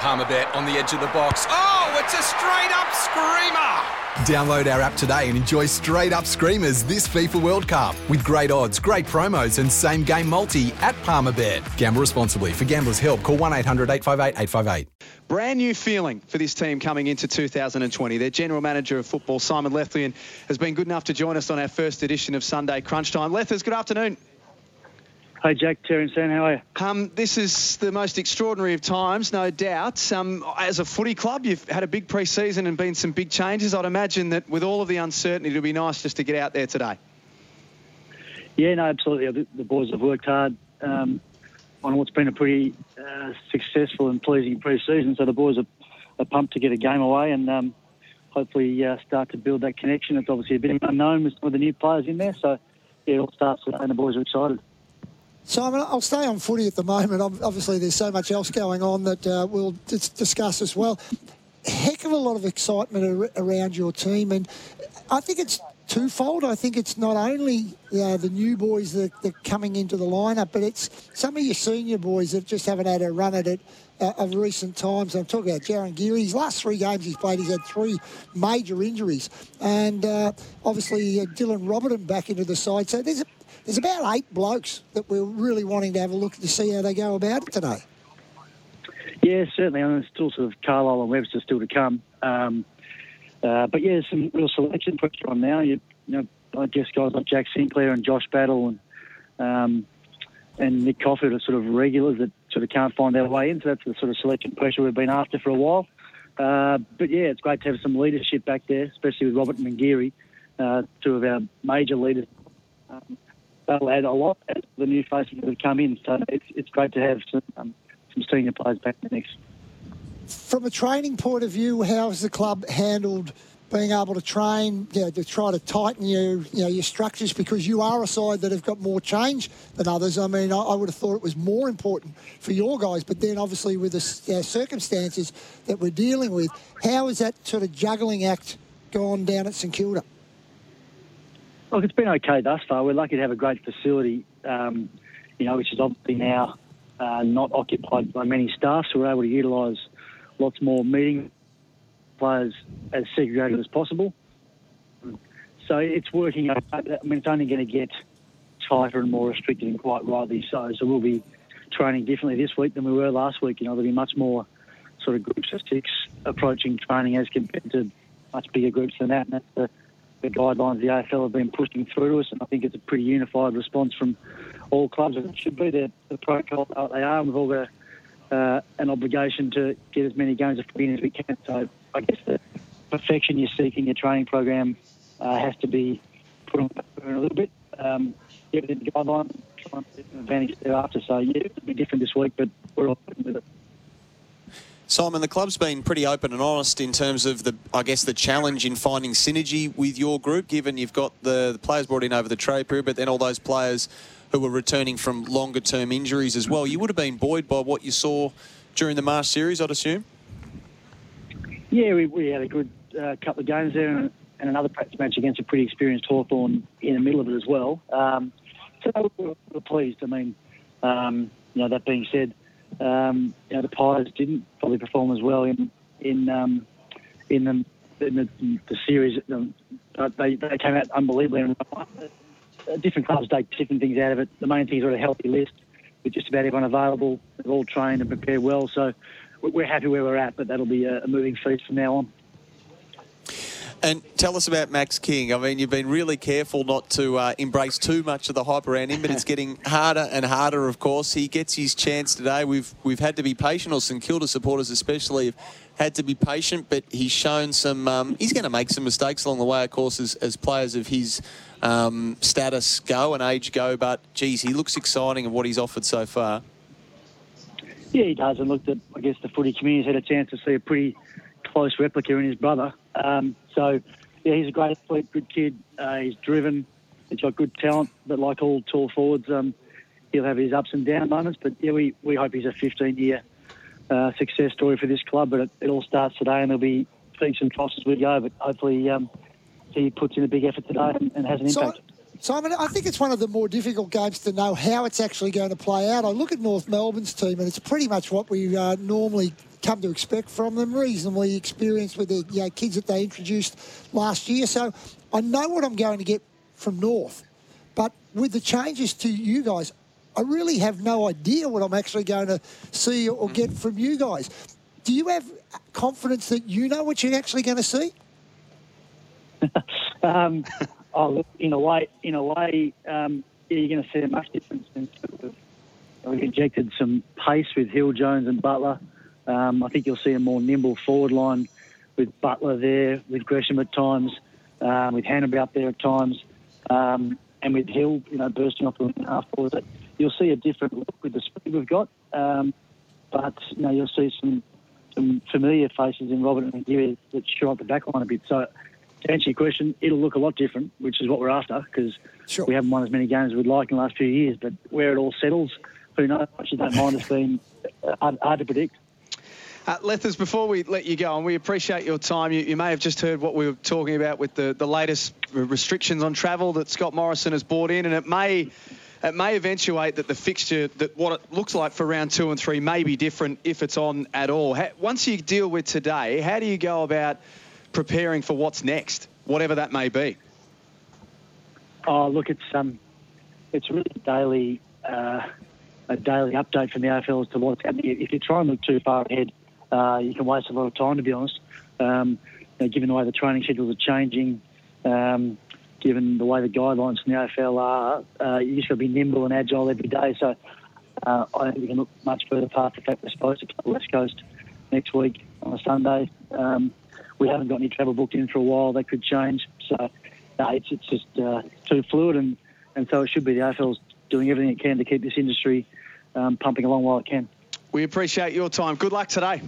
Palmerbet on the edge of the box. Oh, it's a straight up screamer! Download our app today and enjoy straight up screamers this FIFA World Cup with great odds, great promos, and same game multi at Palmerbet. Gamble responsibly. For gamblers' help, call 1 800 858 858. Brand new feeling for this team coming into 2020. Their general manager of football, Simon Lethlean, has been good enough to join us on our first edition of Sunday Crunch Time. Lethers, good afternoon. Hey, Jack, Terry and Sam, how are you? Um, this is the most extraordinary of times, no doubt. Um, as a footy club, you've had a big pre-season and been some big changes. I'd imagine that with all of the uncertainty, it'll be nice just to get out there today. Yeah, no, absolutely. The, the boys have worked hard um, on what's been a pretty uh, successful and pleasing pre-season. So the boys are, are pumped to get a game away and um, hopefully uh, start to build that connection. It's obviously a bit unknown with some of the new players in there. So yeah, it all starts today and the boys are excited. Simon, I'll stay on footy at the moment. Obviously, there's so much else going on that uh, we'll discuss as well. Heck of a lot of excitement around your team, and I think it's twofold. I think it's not only uh, the new boys that, that, are coming into the lineup, but it's some of your senior boys that just haven't had a run at it uh, of recent times. I'm talking about Jarryn Geary. His last three games he's played, he's had three major injuries, and uh, obviously uh, Dylan Roberton back into the side. So there's a there's about eight blokes that we're really wanting to have a look to see how they go about it today. Yeah, certainly. And there's still sort of Carlisle and Webster still to come. Um, uh, but yeah, some real selection pressure on now. You, you, know, I guess guys like Jack Sinclair and Josh Battle and um, and Nick Coffield are sort of regulars that sort of can't find their way in. So that's the sort of selection pressure we've been after for a while. Uh, but yeah, it's great to have some leadership back there, especially with Roberton and uh, two of our major leaders. Um, that'll add a lot as the new faces that have come in. So it's, it's great to have some, um, some senior players back mix. From a training point of view, how has the club handled being able to train, you know, to try to tighten your, you know, your structures because you are a side that have got more change than others. I mean, I, I would have thought it was more important for your guys, but then obviously with the uh, circumstances that we're dealing with, how has that sort of juggling act gone down at St Kilda? Look, it's been okay thus far. We're lucky to have a great facility, um, you know, which is obviously now uh, not occupied by many staff, so we're able to utilise lots more meeting players as segregated as possible. So it's working. I mean, it's only going to get tighter and more restricted, and quite rightly so. So we'll be training differently this week than we were last week. You know, there'll be much more sort of groups of six approaching training as compared to much bigger groups than that. And that's the the guidelines the AFL have been pushing through to us, and I think it's a pretty unified response from all clubs. And it should be the, the protocol that they are. We've all got uh, an obligation to get as many games of footy as we can. So I guess the perfection you seek in your training program uh, has to be put on a little bit. Um, yeah, the guidelines, try and an advantage thereafter. So yeah, it'll be different this week, but we're all with it. Simon, the club's been pretty open and honest in terms of the, I guess, the challenge in finding synergy with your group, given you've got the, the players brought in over the trade period, but then all those players who were returning from longer term injuries as well. You would have been buoyed by what you saw during the March series, I'd assume. Yeah, we, we had a good uh, couple of games there and, and, another practice match against a pretty experienced Hawthorn in the middle of it as well. Um, so we're, we're, pleased. I mean, um, you know, that being said, um, you know, the Pies didn't probably perform as well in in um, in, the, in the, the series. But they, they came out unbelievably. Different clubs take different things out of it. The main thing is we're a healthy list with just about everyone available. They've all trained and prepared well. So we're happy where we're at, but that'll be a moving feast from now on. And tell us about Max King. I mean, you've been really careful not to uh, embrace too much of the hype around him, but it's getting harder and harder. Of course, he gets his chance today. We've we've had to be patient, or St Kilda supporters especially have had to be patient. But he's shown some. Um, he's going to make some mistakes along the way, of course, as, as players of his um, status go and age go. But geez, he looks exciting of what he's offered so far. Yeah, he does. And looked at, I guess, the footy community's had a chance to see a pretty close replica in his brother. Um, so, yeah, he's a great athlete, good kid. Uh, he's driven. He's got good talent, but like all tall forwards, um, he'll have his ups and down moments. But yeah, we, we hope he's a 15 year uh, success story for this club. But it, it all starts today, and there'll be peaks and troughs as we go. But hopefully, um, he puts in a big effort today and, and has an So- impact. Simon, I think it's one of the more difficult games to know how it's actually going to play out. I look at North Melbourne's team, and it's pretty much what we uh, normally come to expect from them. Reasonably experienced with the you know, kids that they introduced last year. So I know what I'm going to get from North. But with the changes to you guys, I really have no idea what I'm actually going to see or get from you guys. Do you have confidence that you know what you're actually going to see? Um, oh, look, in a way, in a way, um, you're going to see a much difference. In terms of, we've injected some pace with Hill, Jones, and Butler. Um, I think you'll see a more nimble forward line with Butler there, with Gresham at times, um, with Hannah out there at times, um, and with Hill, you know, bursting off the half forward. You'll see a different look with the speed we've got, um, but you know, you'll see some some familiar faces in Roberton and Geary that show up the back line a bit. So to answer your question, it'll look a lot different, which is what we're after because Sure. we haven't won as many games as we'd like in the last few years. But where it all settles, who knows? I actually don't mind. It's been uh, hard, hard to predict. Uh, Lethers, before we let you go, and we appreciate your time, you, you may have just heard what we were talking about with the, the latest restrictions on travel that Scott Morrison has brought in, and it may it may eventuate that the fixture, that what it looks like for round two and three, may be different if it's on at all. Ha once you deal with today, how do you go about preparing for what's next, whatever that may be? Oh, look, it's um, it's really daily uh, a daily update from the AFL as to what's happening. If you try and look too far ahead, uh, you can waste a lot of time. To be honest, um, you know, given the way the training schedules are changing, um, given the way the guidelines from the AFL are, uh, you just got to be nimble and agile every day. So uh, I don't think we can look much further past the fact we're supposed to play West Coast next week on a Sunday. Um, we haven't got any travel booked in for a while. That could change. So no, it's, it's just uh, too fluid, and, and so it should be the AFL's doing everything it can to keep this industry um, pumping along while it can. We appreciate your time. Good luck today.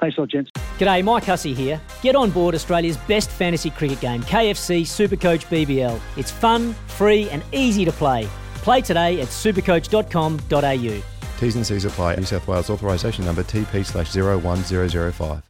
Thanks a lot, gents. G'day, Mike Hussey here. Get on board Australia's best fantasy cricket game, KFC Supercoach BBL. It's fun, free, and easy to play. Play today at supercoach.com.au. T's and C's apply. New South Wales authorisation number TP slash 01005.